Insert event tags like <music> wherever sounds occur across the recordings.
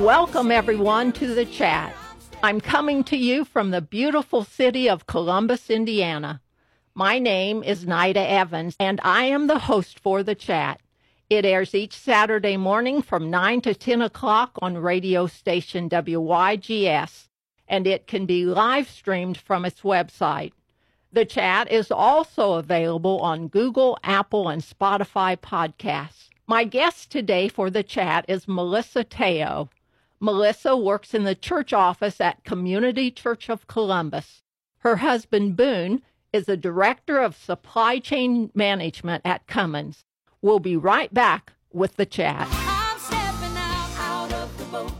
Welcome, everyone, to the chat. I'm coming to you from the beautiful city of Columbus, Indiana. My name is Nita Evans, and I am the host for the chat. It airs each Saturday morning from 9 to 10 o'clock on radio station WYGS, and it can be live streamed from its website. The chat is also available on Google, Apple, and Spotify podcasts. My guest today for the chat is Melissa Teo. Melissa works in the church office at Community Church of Columbus. Her husband, Boon, is the director of supply chain management at Cummins. We'll be right back with the chat. I'm stepping out, out of the boat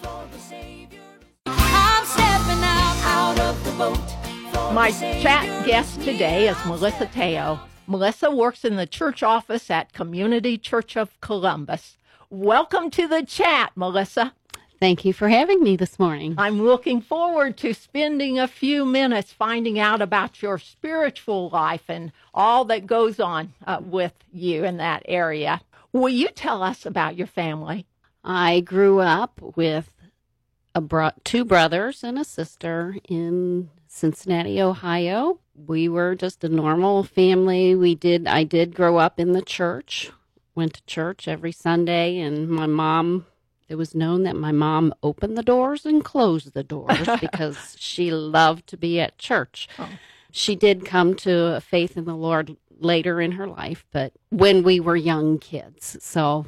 for the Savior. I'm stepping out, out of the boat for My the Savior. chat guest today is Melissa Teo. Melissa works in the church office at Community Church of Columbus. Welcome to the chat, Melissa. Thank you for having me this morning. I'm looking forward to spending a few minutes finding out about your spiritual life and all that goes on uh, with you in that area. Will you tell us about your family? I grew up with a bro- two brothers and a sister in Cincinnati, Ohio. We were just a normal family. We did I did grow up in the church. Went to church every Sunday and my mom it was known that my mom opened the doors and closed the doors <laughs> because she loved to be at church. Oh. She did come to a faith in the Lord later in her life, but when we were young kids. So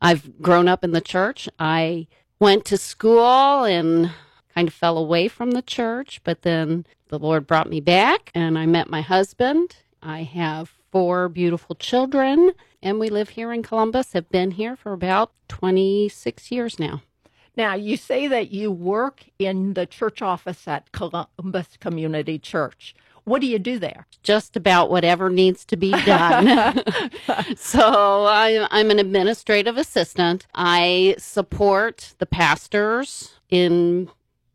I've grown up in the church. I went to school and kind of fell away from the church, but then the Lord brought me back and I met my husband. I have four beautiful children and we live here in Columbus, have been here for about 26 years now. Now, you say that you work in the church office at Columbus Community Church. What do you do there? Just about whatever needs to be done. <laughs> so I, I'm an administrative assistant. I support the pastors in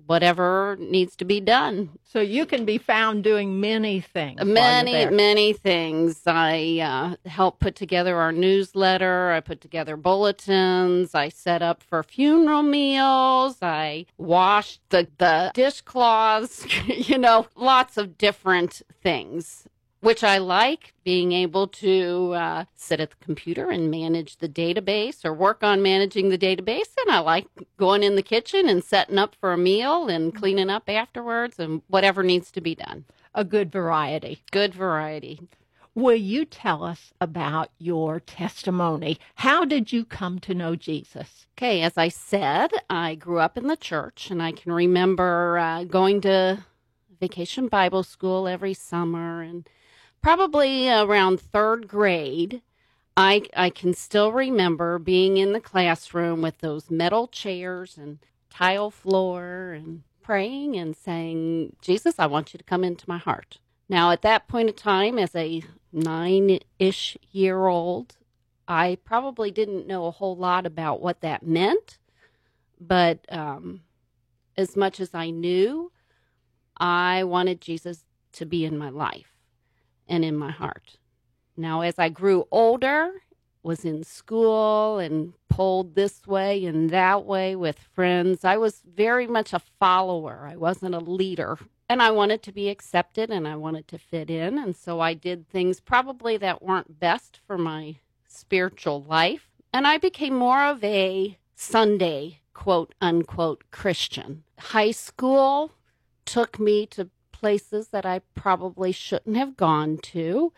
whatever needs to be done. So you can be found doing many things. Many, many things. I uh, help put together our newsletter. I put together bulletins. I set up for funeral meals. I wash the, the dishcloths, <laughs> you know, lots of different things, which I like being able to uh, sit at the computer and manage the database or work on managing the database. And I like going in the kitchen and setting up for a meal and cleaning up afterwards and whatever needs to be done A good variety. good variety. Will you tell us about your testimony? How did you come to know Jesus? Okay, as I said, I grew up in the church, and I can remember uh, going to vacation Bible school every summer, and probably around third grade. I, I can still remember being in the classroom with those metal chairs and tile floor and praying and saying, Jesus, I want you to come into my heart. Now, at that point in time, as a nine ish year old, I probably didn't know a whole lot about what that meant, but um, as much as I knew, I wanted Jesus to be in my life and in my heart. Now, as I grew older, was in school and pulled this way and that way with friends, I was very much a follower. I wasn't a leader. And I wanted to be accepted and I wanted to fit in. And so I did things probably that weren't best for my spiritual life. And I became more of a Sunday, quote unquote, Christian. High school took me to places that I probably shouldn't have gone to.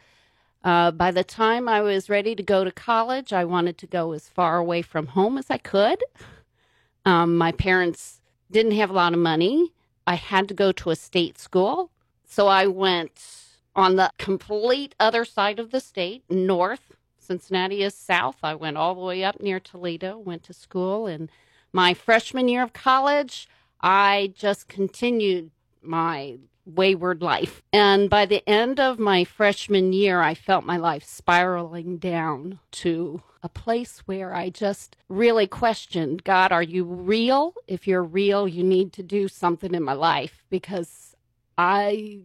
Uh, by the time I was ready to go to college, I wanted to go as far away from home as I could. Um, my parents didn't have a lot of money. I had to go to a state school. So I went on the complete other side of the state, north. Cincinnati is south. I went all the way up near Toledo, went to school. And my freshman year of college, I just continued my wayward life. And by the end of my freshman year, I felt my life spiraling down to a place where I just really questioned God, are you real? If you're real, you need to do something in my life because I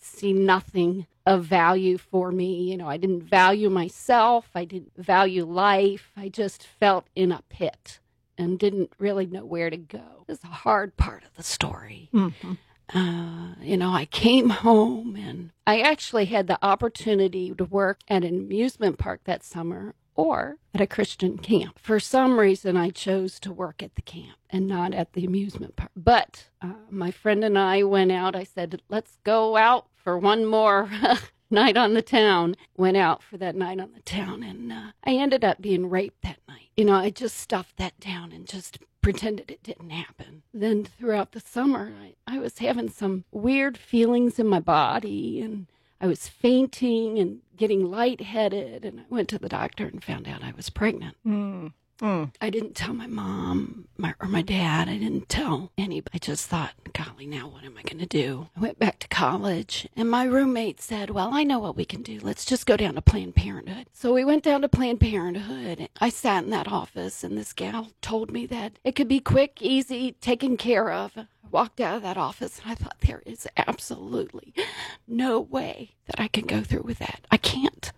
see nothing of value for me. You know, I didn't value myself, I didn't value life. I just felt in a pit. and didn't really know where to go. It was a hard part of the story. Mhm. Uh, you know, I came <laughs> home and I actually had the opportunity to work at an amusement park that summer or at a Christian camp. For some reason, I chose to work at the camp and not at the amusement park. But uh, my friend and I went out. I said, let's go out for one more <laughs> night on the town. Went out for that night on the town, and uh, I ended up being raped that night. You know, I just stuffed that down and just pretended it didn't happen. Then throughout the summer, I, I was having some weird feelings in my body and I was fainting and getting lightheaded. And I went to the doctor and found out I was pregnant. Mm. Mm. I didn't tell my mom my, or my dad. I didn't tell anybody. I just thought, golly, now what am I going to do? I went back to college, and my roommate said, Well, I know what we can do. Let's just go down to Planned Parenthood. So we went down to Planned Parenthood. I sat in that office, and this gal told me that it could be quick, easy, taken care of. I walked out of that office, and I thought, There is absolutely no way that I can go through with that. I can't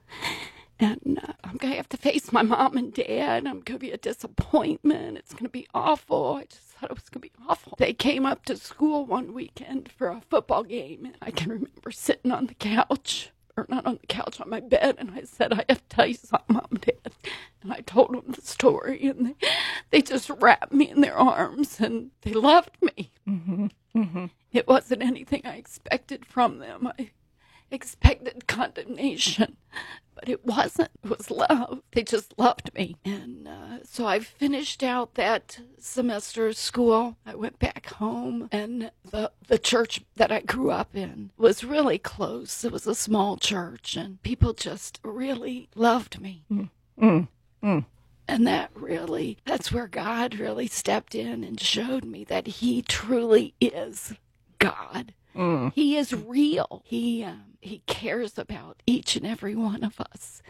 and uh, I'm going to have to face my mom and dad. I'm going to be a disappointment. It's going to be awful. I just thought it was going to be awful. They came up to school one weekend for a football game, and I can remember sitting on the couch, or not on the couch, on my bed, and I said, I have to tell you something, mom and dad. And I told them the story, and they, they just wrapped me in their arms, and they loved me. Mm-hmm. Mm-hmm. It wasn't anything I expected from them. I expected condemnation, but it wasn't. It was love. They just loved me. And uh, so I finished out that semester of school. I went back home, and the, the church that I grew up in was really close. It was a small church, and people just really loved me. Mm. Mm. And that really, that's where God really stepped in and showed me that He truly is God. Mm. He is real. He um, he cares about each and every one of us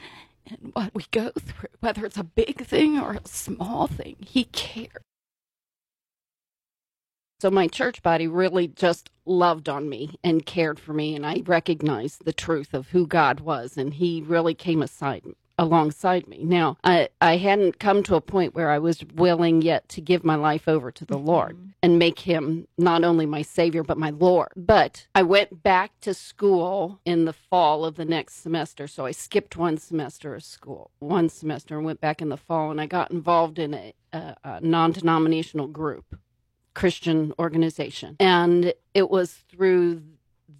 and what we go through, whether it's a big thing or a small thing. He cares. So my church body really just loved on me and cared for me, and I recognized the truth of who God was, and He really came aside alongside me. Now, I, I hadn't come to a point where I was willing yet to give my life over to the mm-hmm. Lord and make him not only my savior, but my Lord. But I went back to school in the fall of the next semester. So I skipped one semester of school, one semester, and went back in the fall, and I got involved in a, a, a non denominational group. Christian organization. And it was through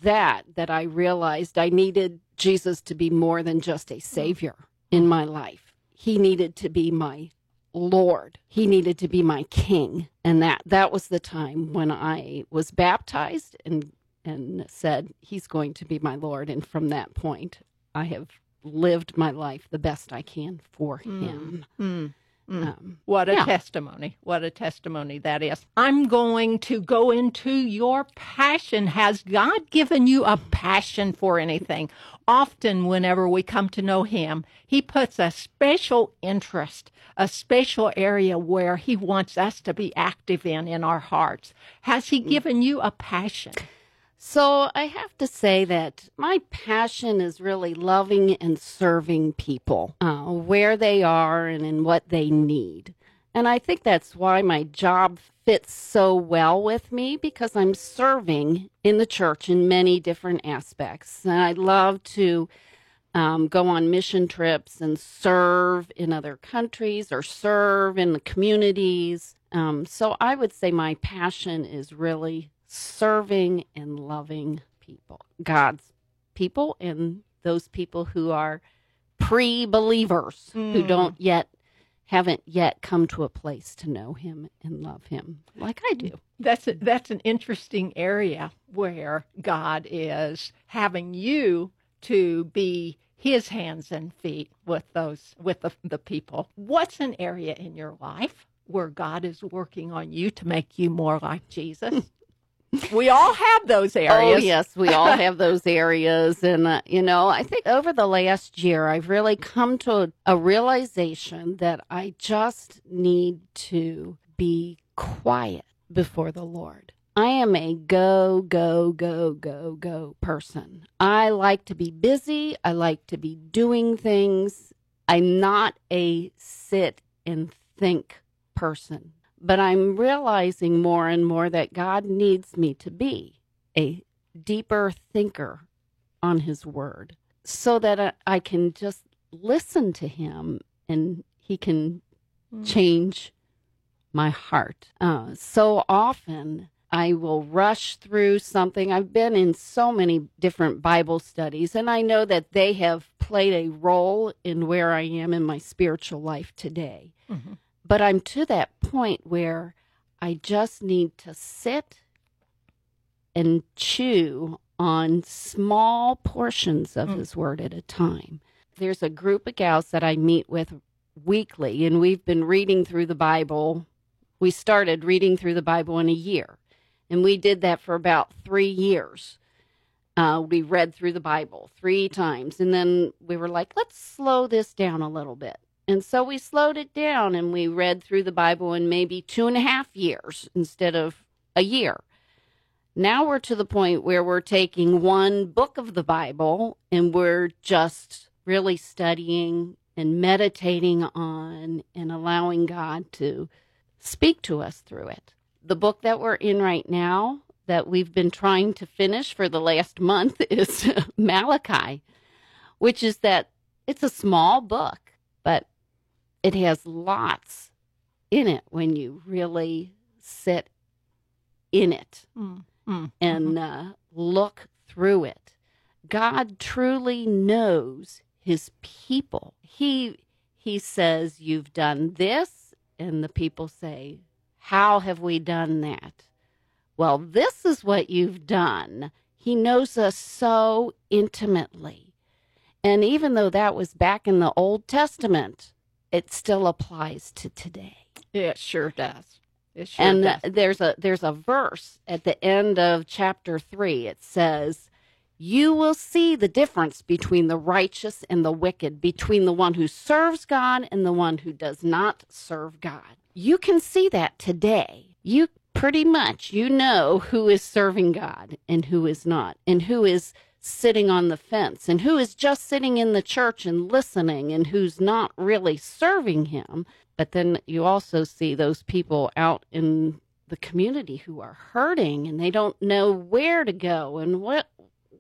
that that I realized I needed Jesus to be more than just a mm-hmm. savior in my life. He needed to be my Lord. He needed to be my king. And that that was the time when I was baptized and and said he's going to be my Lord and from that point I have lived my life the best I can for him. Mm. Mm. Um, What a Yeah. testimony. What a testimony that is. I'm going to go into your passion. Has God given you a passion for anything? Often, whenever we come to know Him, He puts a special interest, a special area where He wants us to be active in in our hearts. Has He given you a passion? So I have to say that my passion is really loving and serving people uh, where they are and in what they need. And I think that's why my job fits so well with me because I'm serving in the church in many different aspects. And I love to um, go on mission trips and serve in other countries or serve in the communities. Um, so I would say my passion is really serving and loving people, God's people, and those people who are pre believers who Mm. don't yet, haven't yet come to a place to know Him and love Him like I do. That's a, that's an interesting area where God is having you to be his hands and feet with those with the, the people. What's an area in your life where God is working on you to make you more like Jesus? <laughs> we all have those areas. Oh, yes, we all have those areas. And, uh, you know, I think over the last year, I've really come to a realization that I just need to be quiet before the Lord. I am a go, go, go, go, go person. I like to be busy. I like to be doing things. I'm not a sit and think person. But I'm realizing more and more that God needs me to be a deeper thinker on His Word so that I, can just listen to Him and He can change my heart. Uh, so often I will rush through something. I've been in so many different Bible studies, and I know that they have played a role in where I am in my spiritual life today. Mhm. But I'm to that point where I just need to sit and chew on small portions of Mm. His Word at a time. There's a group of gals that I meet with weekly, and we've been reading through the Bible. We started reading through the Bible in a year, and we did that for about three years. Uh, we read through the Bible three times, and then we were like, let's slow this down a little bit. And so we slowed it down and we read through the Bible in maybe two and a half years instead of a year. Now we're to the point where we're taking one book of the Bible and we're just really studying and meditating on and allowing God to speak to us through it. The book that we're in right now that we've been trying to finish for the last month <laughs> is Malachi, which is that it's a small book, but it has lots in it when you really sit in it Mm, mm, and uh, look through it. God truly knows his people. He he says you've done this and the people say, "How have we done that?" Well, this is what you've done. He knows us so intimately. And even though that was back in the Old Testament, it still applies to today It sure does. It sure and does. there's a there's a verse at the end of chapter 3 it says you will see the difference between the righteous and the wicked between the one who serves God and the one who does not serve God you can see that today you pretty much you know who is serving God and who is not and who is sitting on the fence and who is just sitting in the church and listening and who's not really serving him but then you also see those people out in the community who are hurting and they don't know where to go and what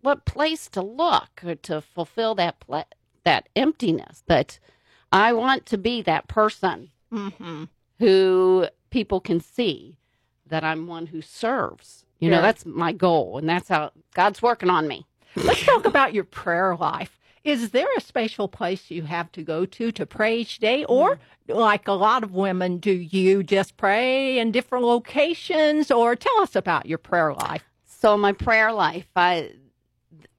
what place to look or to fulfill that pla- that emptiness. But I want to be that person hmm who people can see that I'm one who serves. You know, that's my goal and that's how God's working on me. Let's talk about your prayer life. Is there a special place you have to go to to pray each day? Or, like a lot of women, do you just pray in different locations? Or tell us about your prayer life. So my prayer life, I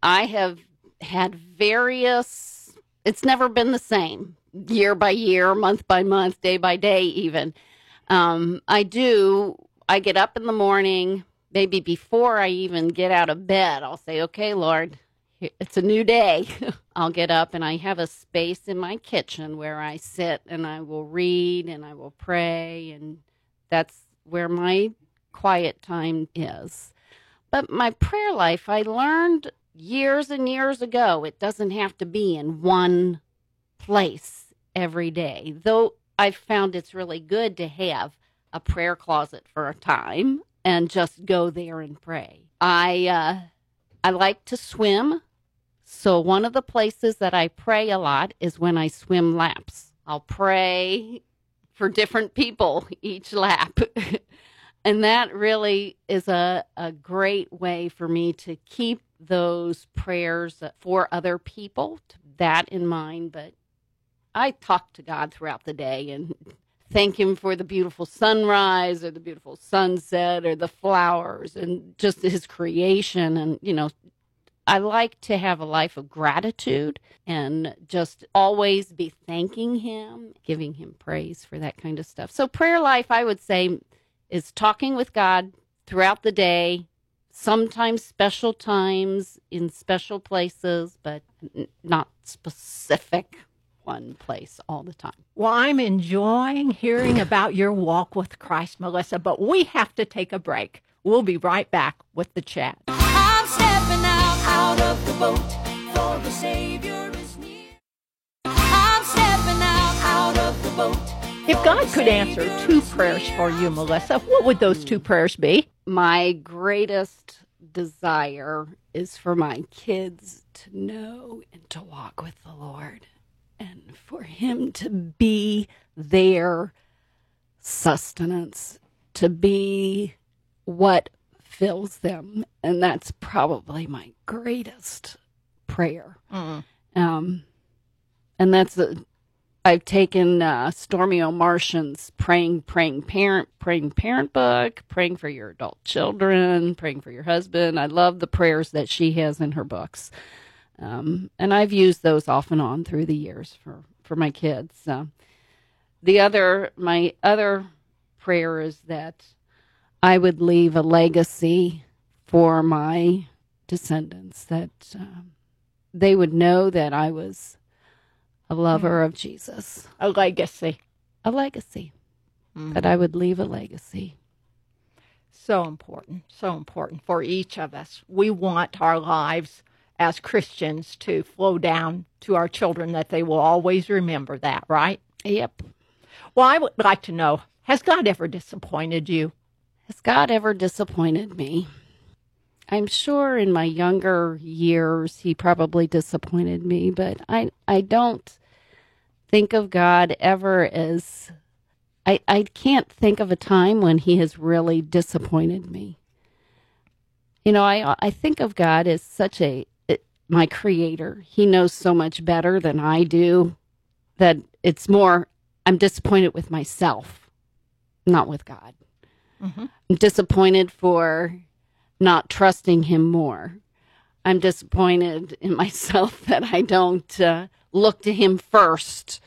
I have had various it's never been the same year by year, month by month, day by day even. Um I do I get up in the morning, maybe before I even get out of bed, I'll say, "Okay, Lord, it's a new day." <laughs> I'll get up and I have a space in my kitchen where I sit and I will read and I will pray and that's where my quiet time is. But my prayer life, I learned years and years ago, it doesn't have to be in one place every day. Though I've found it's really good to have a prayer closet for a time and just go there and pray. I uh, I like to swim. So one of the places that I pray a lot is when I swim laps. I'll pray for different people each lap. <laughs> and that really is a, a great way for me to keep those prayers for other people, that in mind. But I talk to God throughout the day and thank Him for the beautiful sunrise or the beautiful sunset or the flowers and just His creation. And, you know, I like to have a life of gratitude and just always be thanking Him, giving Him praise for that kind of stuff. So, prayer life, I would say, is talking with God throughout the day, sometimes special times in special places, but not specific one place all the time. Well, I'm enjoying hearing <clears throat> about your walk with Christ, Melissa, but we have to take a break. We'll be right back with the chat. I'm stepping out, out of the boat, for the Savior is near. I'm stepping out, out of the boat, If God could answer two prayers for you, Melissa, what would those two prayers be? My greatest desire is for my kids to know and to walk with the Lord and for Him to be their sustenance, to be what fills them. And that's probably my greatest prayer. Mm. Um, and that's a, I've taken uh, Stormie Omartian's praying, praying parent, praying parent book, praying for your adult children, praying for your husband. I love the prayers that she has in her books, um, and I've used those off and on through the years for for my kids. Uh, the other, my other prayer is that I would leave a legacy for my descendants that um, they would know that I was a lover of Jesus, A legacy. a legacy, Mhm. that I would leave a legacy. So important, so important for each of us. We want our lives as Christians to flow down to our children that they will always remember that, right? Yep. Well, I would like to know has God ever disappointed you? Has God ever disappointed me? I'm sure in my younger years he probably disappointed me, but I I don't think of God ever as I I can't think of a time when he has really disappointed me. You know, I I think of God as such a my creator. He knows so much better than I do that it's more I'm disappointed with myself, not with God. Mhm. I'm disappointed for not trusting him more. I'm disappointed in <laughs> myself that I don't uh, look to him first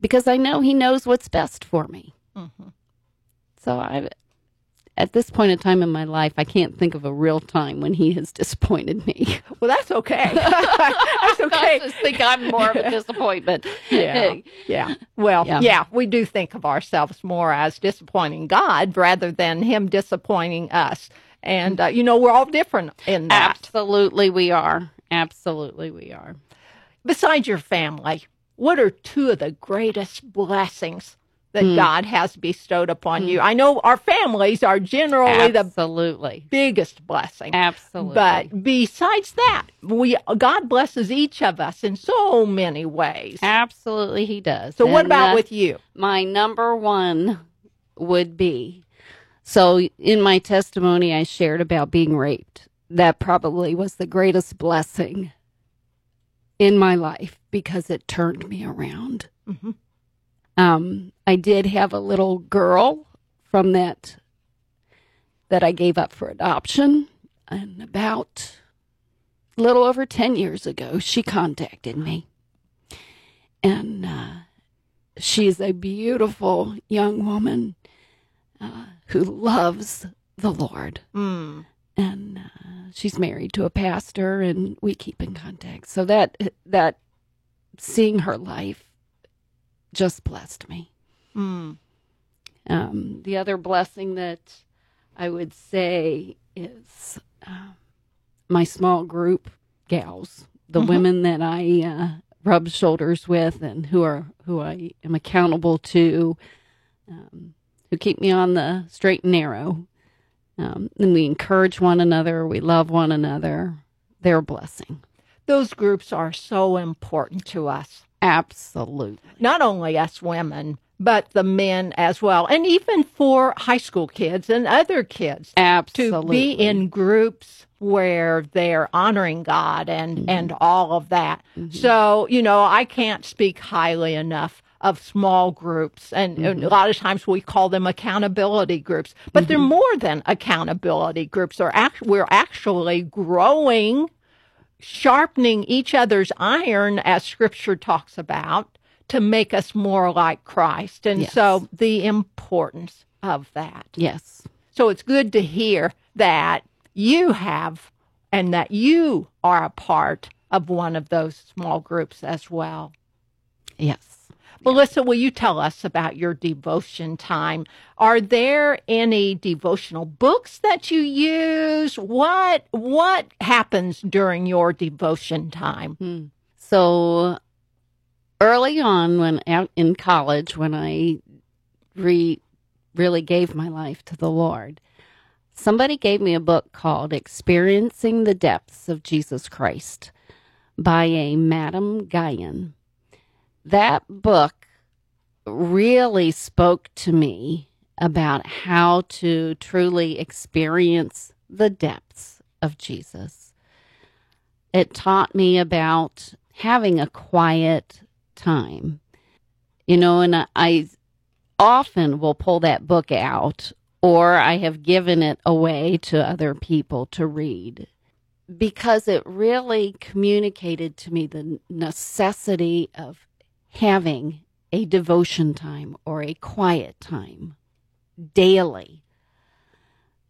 because I know he knows what's best for me. Mhm. So I at this point in time in my life, I can't think of a real time when he has disappointed me. <laughs> Well, that's okay. <laughs> that's okay. I just think I'm more of a <laughs> disappointment. Yeah. Yeah. Well, Yeah. yeah. we do think of ourselves more as disappointing God rather than Him disappointing us. And, uh, you know, we're all different in that. Absolutely, we are. Absolutely, we are. Besides your family, what are two of the greatest blessings that Hmm. God has bestowed upon you? I know our families are generally the Absolutely. biggest blessing. Absolutely. But besides that, we God blesses each of us in so many ways. absolutely, he does. So, what about uh, with you? my number one would be so in my testimony I shared about being raped. That probably was the greatest blessing in my life because it turned me around. Mhm. Um, I did have a little girl from that that I gave up for adoption, and about a little over ten years ago, she contacted me, and uh, she's a beautiful young woman uh, who loves the Lord, Mm. and uh, she's married to a pastor, and we keep in contact. So that that seeing her life just blessed me. Mm. Um, the other blessing that I would say is uh, my small group gals, the Mhm. women that I uh, rub shoulders with and who are who I am accountable to, um, who keep me on the straight and narrow. Um, and we encourage one another, we love one another. They're a blessing. Those groups are so important to us, Absolutely. not only us women, but the men as well, and even for high school kids and other kids to Absolutely. be in groups where they're honoring God and Mm-hmm. and all of that. So you know, I can't speak highly enough of small groups, and, and Mm-hmm. a lot of times we call them accountability groups, but they're Mm-hmm. more than accountability groups. They're act- we're actually growing, sharpening each other's iron, as Scripture talks about, to make us more like Christ. And Yes. so the importance of that. Yes. So it's good to hear that you have and that you are a part of one of those small groups as well. Yes. Melissa, will you tell us about your devotion time? Are there any devotional books that you use? What what happens during your devotion time? Hmm. So early on, when out in college, when I re, really gave my life to the Lord. Somebody gave me a book called Experiencing the Depths of Jesus Christ by a Madame Guyon. That book really spoke to me about how to truly experience the depths of Jesus. It taught me about having a quiet time. You know, and I- often will pull that book out or I have given it away to other people to read because it really communicated to me the necessity of having a devotion time or a quiet time daily.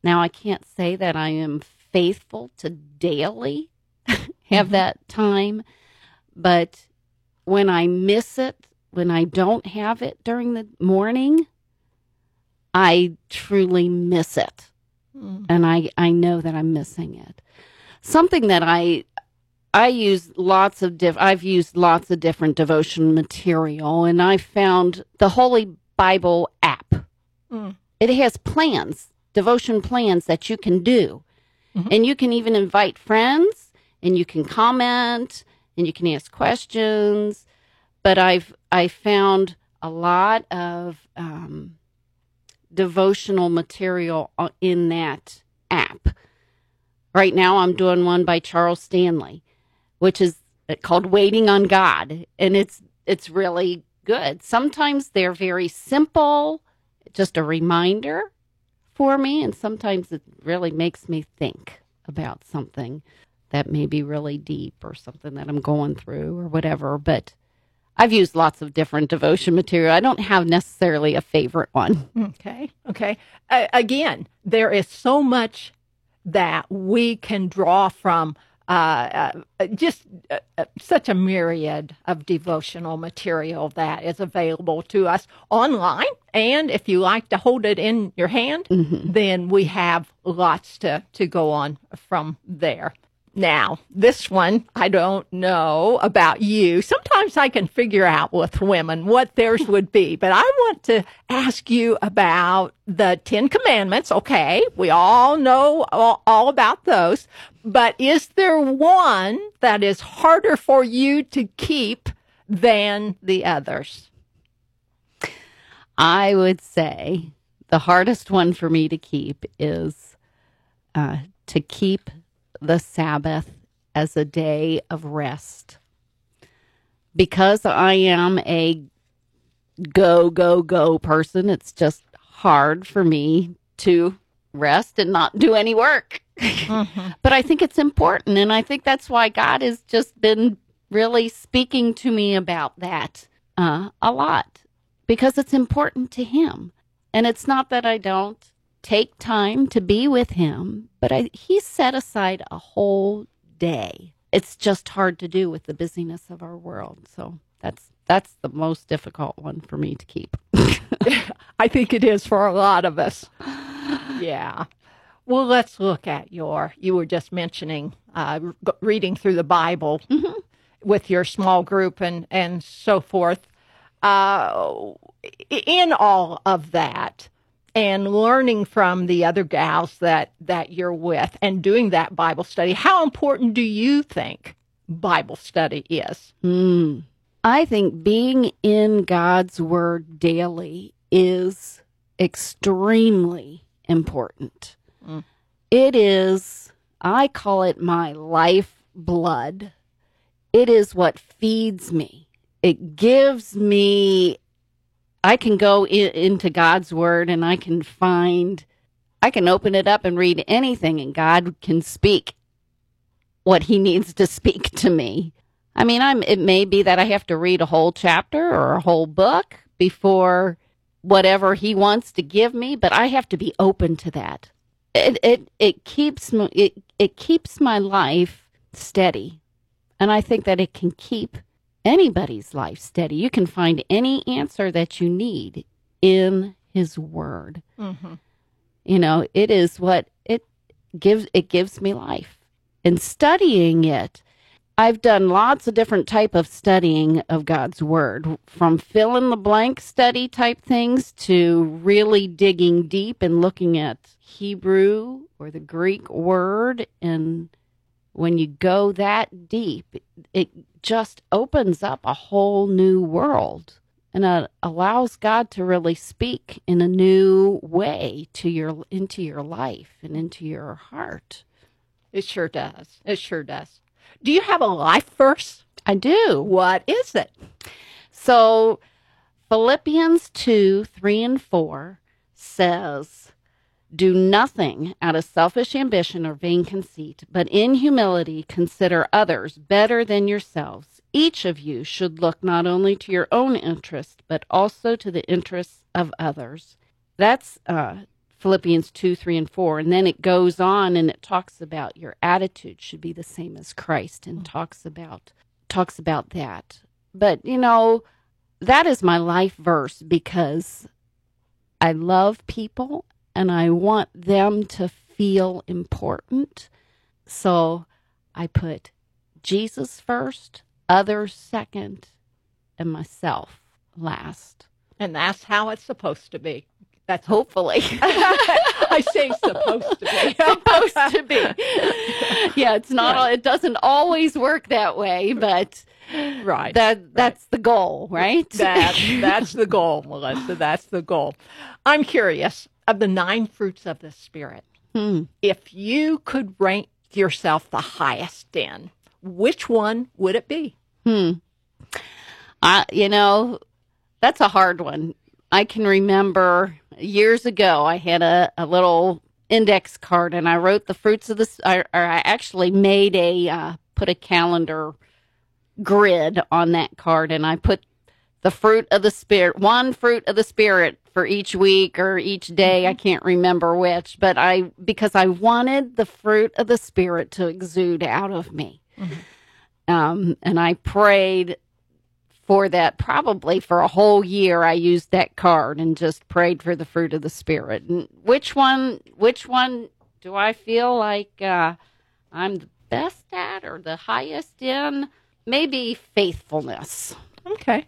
Now, I can't say that I am faithful to daily <laughs> have that time, but when I miss it, when I don't have it during the morning, I truly miss it. Mm. And I, I know that I'm missing it. Something that I I use lots of diff I've used lots of different devotion material and I found the Holy Bible app. Mm. It has plans, devotion plans that you can do. Mhm. And you can even invite friends and you can comment and you can ask questions. But I've I found a lot of um, devotional material in that app. Right now, I'm doing one by Charles Stanley, which is called "Waiting on God," and it's it's really good. Sometimes they're very simple, just a reminder for me, and sometimes it really makes me think about something that may be really deep or something that I'm going through or whatever. But I've used lots of different devotion material. I don't have necessarily a favorite one. Okay. Okay. Uh, again, there is so much that we can draw from. Uh, uh, just uh, uh, such a myriad of devotional material that is available to us online. And if you like to hold it in your hand, then we have lots to, to go on from there. Now, this one, I don't know about you. Sometimes I can figure out with women what theirs <laughs> would be, but I want to ask you about the Ten Commandments. Okay. We all know all, all about those, but is there one that is harder for you to keep than the others? I would say the hardest one for me to keep is uh, to keep the Sabbath as a day of rest. Because I am a go, go, go person, it's just hard for me to rest and not do any work. <laughs> but I think it's important. And I think that's why God has just been really speaking to me about that uh, a lot because it's important to Him. And it's not that I don't take time to be with Him, but I, He set aside a whole day. It's just hard to do with the busyness of our world. So that's that's the most difficult one for me to keep. <laughs> <laughs> I think it is for a lot of us. Yeah. Well, let's look at your, you were just mentioning uh, reading through the Bible with your small group and, and so forth. Uh, in all of that and learning from the other gals that, that you're with and doing that Bible study, how important do you think Bible study is? Hmm. I think being in God's Word daily is extremely important. Mm. It is, I call it my life blood. It is what feeds me. It gives me, I can go in, into God's Word and I can find, I can open it up and read anything, and God can speak what He needs to speak to me. I mean, I'm it may be that I have to read a whole chapter or a whole book before whatever he wants to give me, but I have to be open to that. It it it keeps it it keeps my life steady. And I think that it can keep anybody's life steady. You can find any answer that you need in his word. Mm-hmm. You know, it is what it gives it gives me life. And studying it I've done lots of different type of studying of God's word, from fill in the blank study type things to really digging deep and looking at Hebrew or the Greek word. And when you go that deep, it just opens up a whole new world and uh, allows God to really speak in a new way to your into your life and into your heart. It sure does. It sure does. Do you have a life verse? I do. What is it? So Philippians 2 3 and 4 says, Do nothing out of selfish ambition or vain conceit, but in humility consider others better than yourselves. Each of you should look not only to your own interest, but also to the interests of others. That's uh, Philippians 2, 3, and 4. And then it goes on and it talks about your attitude should be the same as Christ and talks about talks about that. But you know, that is my life verse because I love people and I want them to feel important. So I put Jesus first, others second, and myself last. And that's how it's supposed to be. That's <laughs> Hopefully. <laughs> I say supposed to be. <laughs> supposed to be. Yeah, it's not it doesn't always work that way, but right. that that's the goal, right? That, that's the goal, Melissa. That's the goal. I'm curious of the nine fruits of the Spirit. Hmm. If you could rank yourself the highest in, which one would it be? Hmm. I, you know, that's a hard one. I can remember years ago, I had a, a little index card and I wrote the fruits of the, or I actually made a, uh, put a calendar grid on that card and I put the fruit of the spirit, one fruit of the spirit for each week or each day. I can't remember which, but I, because I wanted the fruit of the spirit to exude out of me. Um, and I prayed for that probably for a whole year. I used that card and just prayed for the fruit of the spirit. And which one, which one do I feel like uh, I'm the best at or the highest in? Maybe faithfulness. Okay.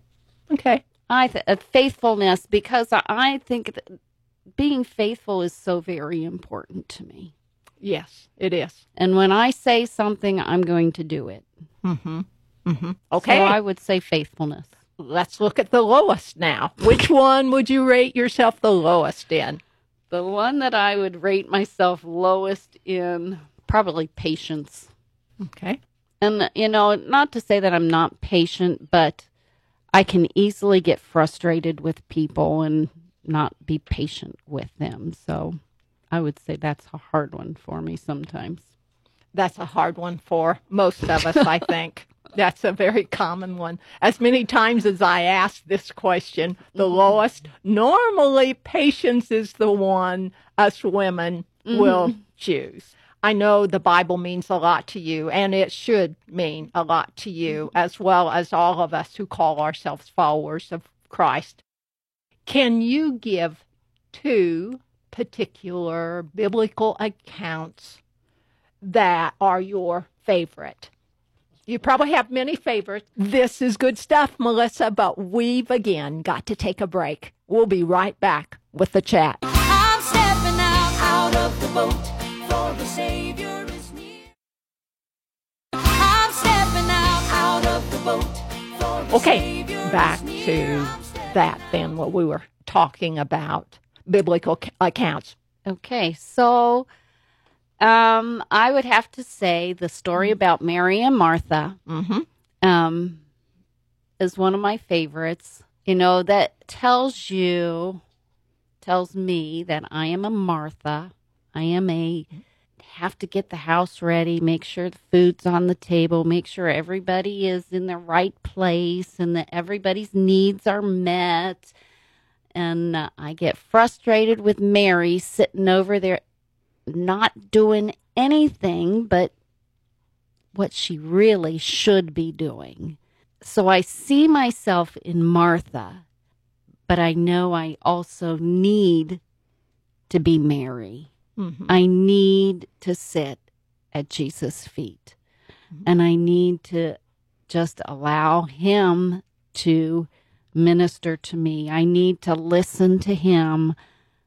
Okay. I th- uh, faithfulness because I, I think that being faithful is so very important to me. Yes, it is. And when I say something, I'm going to do it. Mm-hmm. Mm-hmm. Okay. So I would say faithfulness. Let's look at the lowest now. Which one would you rate yourself the lowest in? The one that I would rate myself lowest in probably patience. Okay. And you know, not to say that I'm not patient, but I can easily get frustrated with people and not be patient with them. So I would say that's a hard one for me sometimes. That's a hard one for most of us, I <laughs> think. That's a very common one. As many times as I ask this question, the mm-hmm. lowest, normally patience is the one us women mm-hmm. will choose. I know the Bible means a lot to you, and it should mean a lot to you, mm-hmm. as well as all of us who call ourselves followers of Christ. Can you give two particular biblical accounts that are your favorite? You probably have many favorites. This is good stuff, Melissa, but we've again got to take a break. We'll be right back with the chat. Okay, back to that then, what we were talking about biblical accounts. Okay, so um, I would have to say the story about Mary and Martha Mm-hmm. um, is one of my favorites. You know, that tells you, tells me that I am a Martha. I am a, have to get the house ready, make sure the food's on the table, make sure everybody is in the right place and that everybody's needs are met. And uh, I get frustrated with Mary sitting over there not doing anything but what she really should be doing. So I see myself in Martha, but I know I also need to be Mary. Mm-hmm. I need to sit at Jesus' feet. and I need to just allow Him to minister to me. I need to listen to Him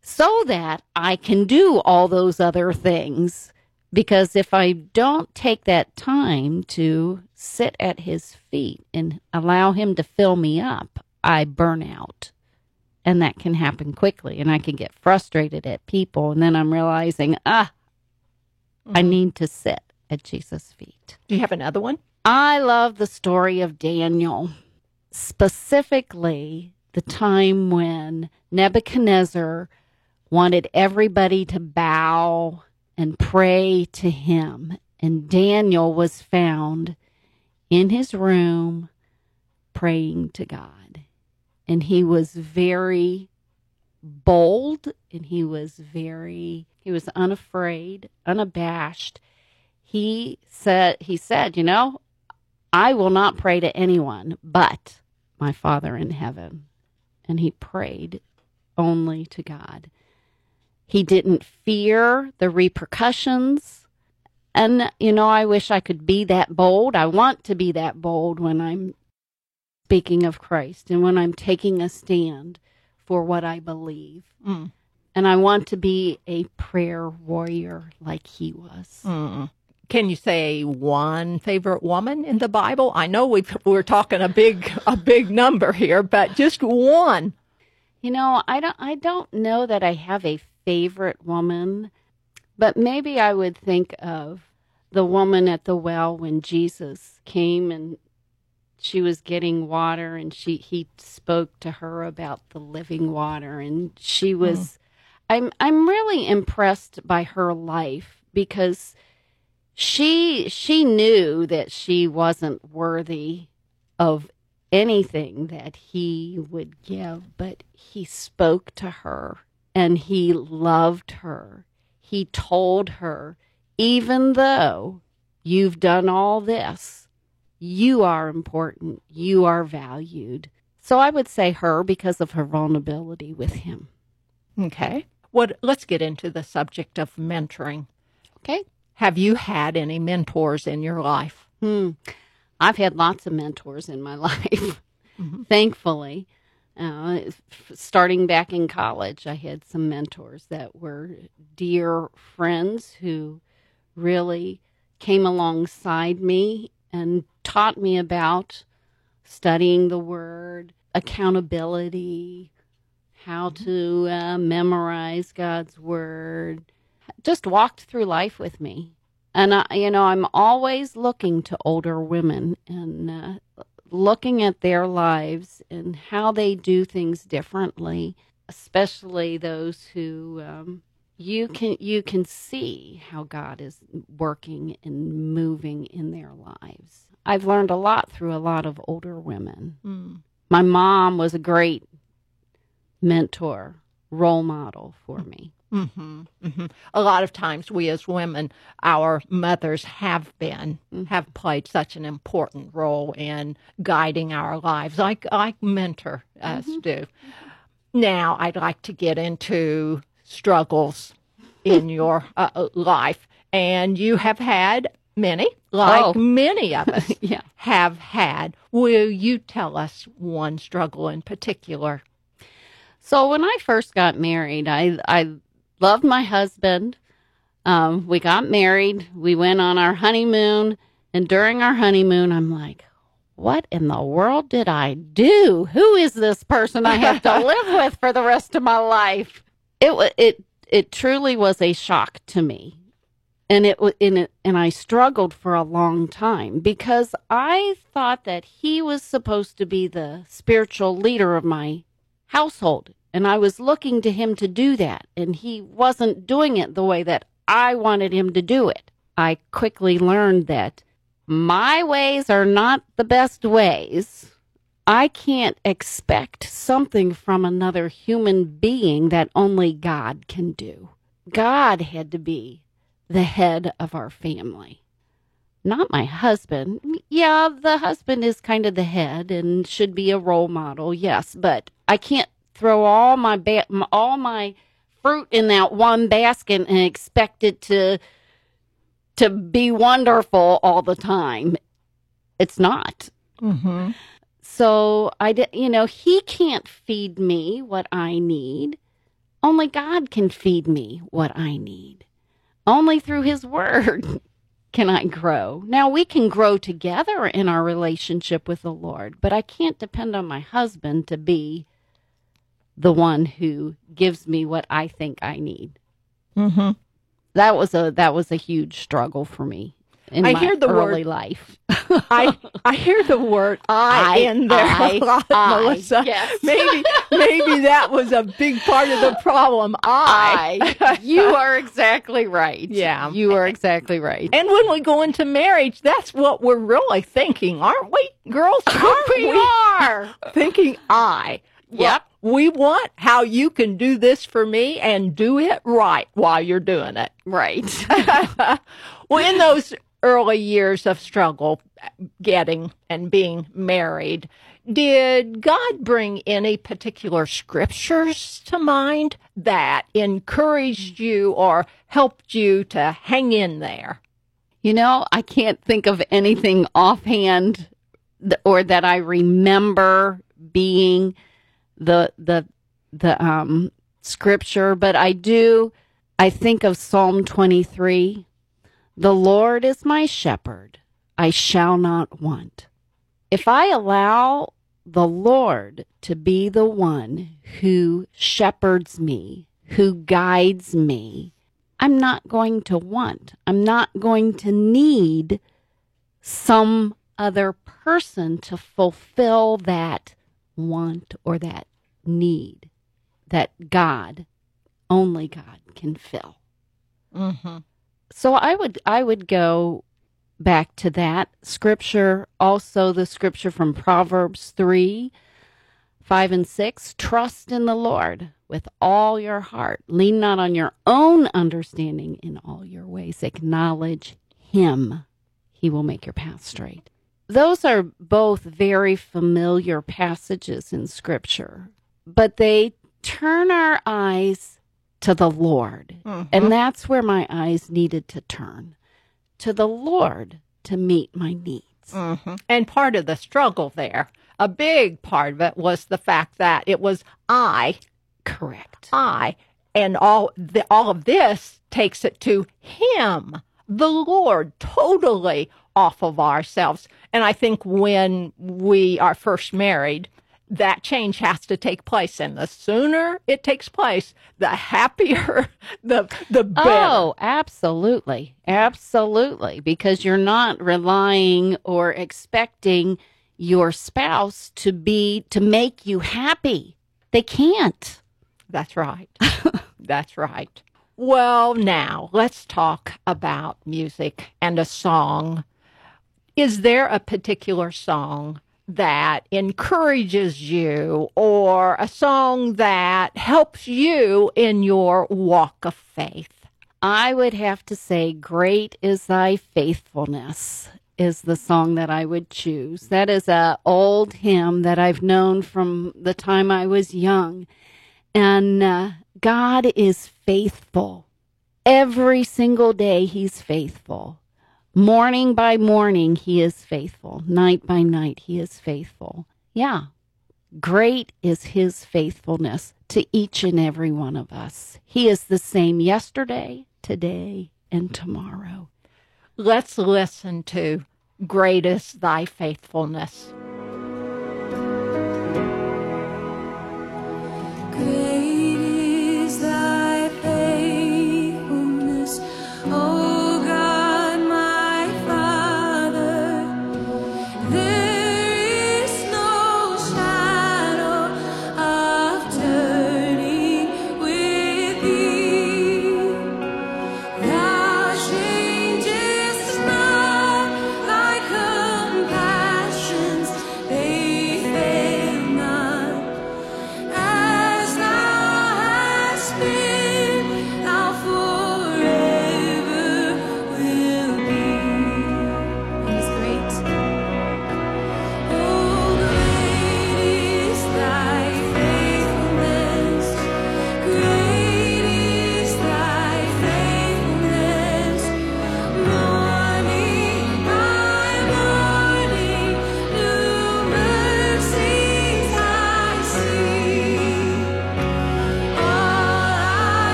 so that I can do all those other things. Because if I don't take that time to sit at His feet and allow Him to fill me up, I burn out. And that can happen quickly, and I can get frustrated at people. And then I'm realizing, ah, I need to sit at Jesus' feet. Do you have another one? I love the story of Daniel, specifically the time when Nebuchadnezzar wanted everybody to bow and pray to him. And Daniel was found in his room praying to God. And he was very bold and he was very he was unafraid, unabashed. He said he said, you know, I will not pray to anyone but my Father in heaven. And he prayed only to God. He didn't fear the repercussions. And, you know, I wish I could be that bold. I want to be that bold when I'm speaking of Christ and when I'm taking a stand for what I believe. Mm. And I want to be a prayer warrior like he was. Mm. Can you say one favorite woman in the Bible? I know we we're talking a big a big number here, but just one. You know, I don't I don't know that I have a favorite woman, but maybe I would think of the woman at the well when Jesus came and she was getting water and she he spoke to her about the living water and she hmm. was I'm I'm really impressed by her life because she she knew that she wasn't worthy of anything that he would give, but he spoke to her and he loved her. He told her, even though you've done all this, you are important, you are valued. So I would say her because of her vulnerability with him. Okay. What let's get into the subject of mentoring. Okay. Have you had any mentors in your life? Hmm. I've had lots of mentors in my <laughs> life, thankfully. Uh, starting back in college, I had some mentors that were dear friends who really came alongside me and taught me about studying the word, accountability, how to uh, memorize God's word, just walked through life with me. And I, you know, I'm always looking to older women and uh, looking at their lives and how they do things differently, especially those who um, you can you can see how God is working and moving in their lives. I've learned a lot through a lot of older women. Mm. My mom was a great mentor, role model for me. hmm hmm A lot of times, we as women, our mothers have been, have played such an important role in guiding our lives, like like mentor us do. Now, I'd like to get into struggles in <laughs> your uh, life, and you have had many, like Oh. many of us <laughs> Yeah. have had. Will you tell us one struggle in particular? So when I first got married, I I loved my husband. Um, we got married. We went on our honeymoon, and during our honeymoon, I'm like, "What in the world did I do? Who is this person I have to <laughs> live with for the rest of my life?" It it it truly was a shock to me, and it was in it, and I struggled for a long time because I thought that he was supposed to be the spiritual leader of my household. And I was looking to him to do that. And he wasn't doing it the way that I wanted him to do it. I quickly learned that my ways are not the best ways. I can't expect something from another human being that only God can do. God had to be the head of our family not my husband. Yeah, the husband is kind of the head and should be a role model. Yes, but I can't throw all my ba- all my fruit in that one basket and expect it to to be wonderful all the time. It's not. Mm-hmm. So I did, you know, he can't feed me what I need. Only God can feed me what I need. Only through his word can I grow. Now we can grow together in our relationship with the Lord, but I can't depend on my husband to be the one who gives me what I think I need. Mm-hmm. That was a that was a huge struggle for me in I my hear the word- early life. I <laughs> I hear the word I, I- in there I- a lot, I, Melissa. yes. <laughs> Maybe maybe that was a big part of the problem. I. You are exactly right. Yeah. You are exactly right. And when we go into marriage, that's what we're really thinking, aren't we, girls? <laughs> Aren't we are. thinking I. Yep. We want how you can do this for me and do it right while you're doing it. Right. well, in those early years of struggle, getting and being married, did God bring any particular scriptures to mind that encouraged you or helped you to hang in there? You know, I can't think of anything offhand or that I remember being the the the um scripture, but I do I think of Psalm 23. The Lord is my shepherd, I shall not want. If I allow the Lord to be the one who shepherds me, who guides me, I'm not going to want. I'm not going to need some other person to fulfill that want or that need that God, only God can fill. Mm-hmm. So I would I would go back to that scripture, also the scripture from Proverbs 3 5 and 6. Trust in the Lord with all your heart. Lean not on your own understanding in all your ways. Acknowledge Him. He will make your path straight. Those are both very familiar passages in scripture, but they turn our eyes to the Lord. Mhm. And that's where my eyes needed to turn to the Lord to meet my needs. Mhm. And part of the struggle there, a big part of it was the fact that it was I, Correct. I, and all the, all of this takes it to Him, the Lord, totally off of ourselves. And I think when we are first married, that change has to take place, and the sooner it takes place, the happier, <laughs> the the better. Oh, absolutely. Absolutely. Because you're not relying or expecting your spouse to be, to make you happy. They can't. That's right. <laughs> That's right. Well, now let's talk about music and a song. Is there a particular song that encourages you or a song that helps you in your walk of faith? I would have to say, Great is Thy Faithfulness is the song that I would choose. That is a old hymn that I've known from the time I was young. And uh, God is faithful. Every single day, He's faithful. Morning by morning, He is faithful. Night by night, He is faithful. Yeah. Great is His faithfulness to each and every one of us. He is the same yesterday, today, and tomorrow. Let's listen to Great is Thy Faithfulness.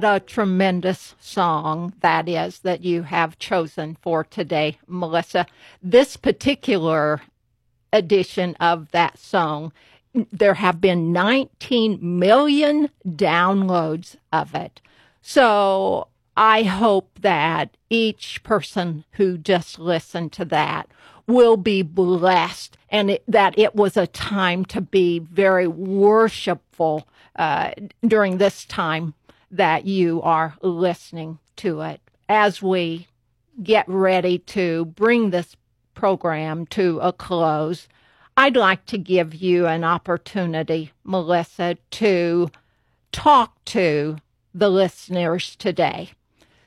What a tremendous song that is that you have chosen for today, Melissa. This particular edition of that song, there have been 19 million downloads of it. So I hope that each person who just listened to that will be blessed and it, that it was a time to be very worshipful uh, during this time that you are listening to it as we get ready to bring this program to a close. I'd like to give you an opportunity, Melissa, to talk to the listeners today.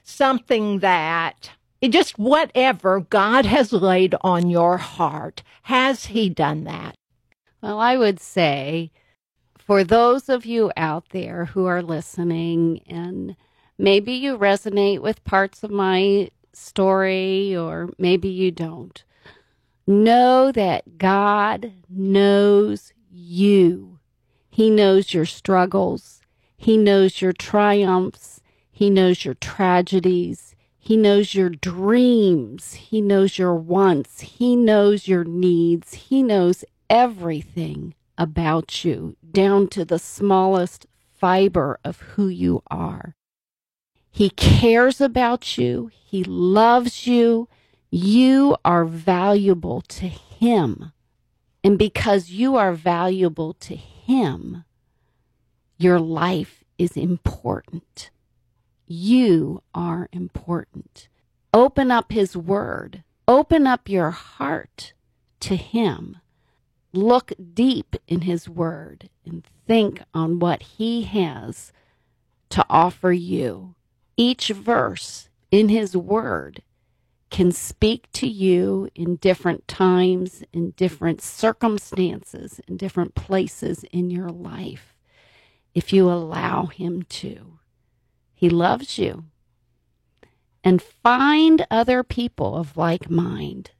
Something that just whatever God has laid on your heart. Has He done that? Well, I would say for those of you out there who are listening and maybe you resonate with parts of my story or maybe you don't, know that God knows you. He knows your struggles. He knows your triumphs. He knows your tragedies. He knows your dreams. He knows your wants. He knows your needs. He knows everything about you, down to the smallest fiber of who you are. He cares about you. He loves you. You are valuable to Him. And because you are valuable to Him, your life is important. You are important. Open up His Word. Open up your heart to Him. Look deep in His Word and think on what He has to offer you. Each verse in His Word can speak to you in different times, in different circumstances, in different places in your life if you allow Him to. He loves you. And find other people of like mind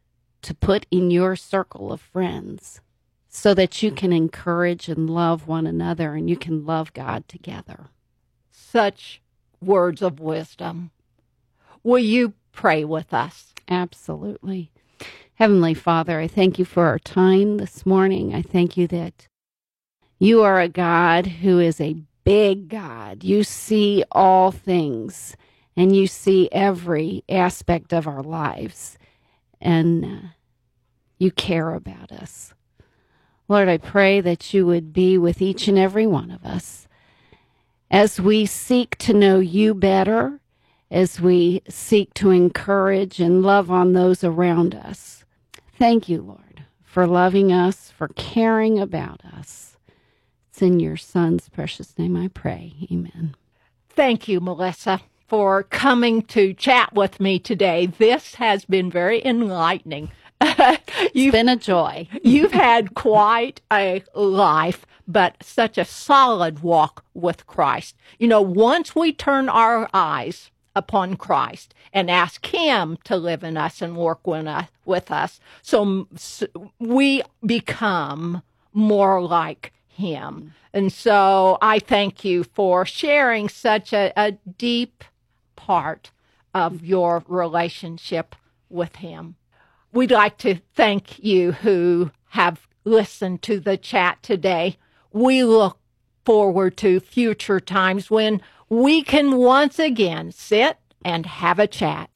to put in your circle of friends so that you can encourage and love one another and you can love God together. Such words of wisdom. Will you pray with us? Absolutely. Heavenly Father, I thank you for our time this morning. I thank you that you are a God who is a big God. You see all things and you see every aspect of our lives and uh, you care about us. Lord, I pray that you would be with each and every one of us as we seek to know you better, as we seek to encourage and love on those around us. Thank you, Lord, for loving us, for caring about us. It's in your son's precious name I pray. Amen. Thank you, Melissa, for coming to chat with me today. This has been very enlightening. <laughs> It's been a joy. You've had quite a life, but such a solid walk with Christ. You know, once we turn our eyes upon Christ and ask Him to live in us and work with us, so, we become more like Him. And so I thank you for sharing such a, a deep part of your relationship with Him. We'd like to thank you who have listened to the chat today. We look forward to future times when we can once again sit and have a chat.